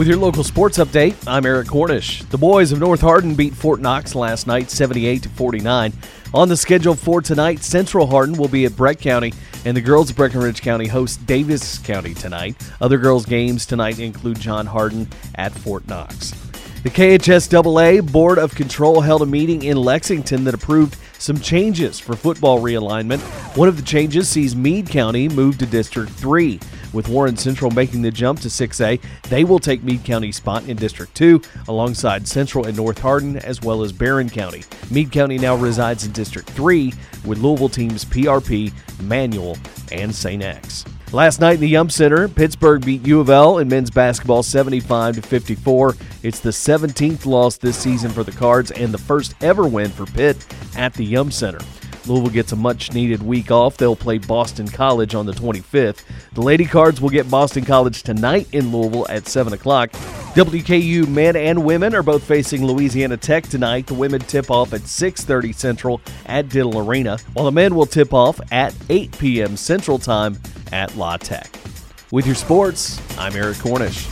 With your local sports update, I'm Eric Cornish. The boys of North Hardin beat Fort Knox last night 78 to 49. On the schedule for tonight, Central Hardin will be at Breck County, and the girls of Breckinridge County host Daviess County tonight. Other girls' games tonight include John Hardin at Fort Knox. The KHSAA Board of Control held a meeting in Lexington that approved some changes for football realignment. One of the changes sees Meade County move to District 3. With Warren Central making the jump to 6A, they will take Meade County's spot in District 2 alongside Central and North Hardin as well as Barren County. Meade County now resides in District 3 with Louisville teams PRP, Manual, and St. X. Last night in the Yum Center, Pittsburgh beat U of L in men's basketball 75 to 54. It's the 17th loss this season for the Cards and the first ever win for Pitt at the Yum Center. Louisville gets a much needed week off. They'll play Boston College on the 25th. The Lady Cards will get Boston College tonight in Louisville at 7 o'clock. WKU men and women are both facing Louisiana Tech tonight. The women tip off at 6:30 Central at Diddle Arena, while the men will tip off at 8 p.m. Central Time at La Tech. With your sports, I'm Eric Cornish.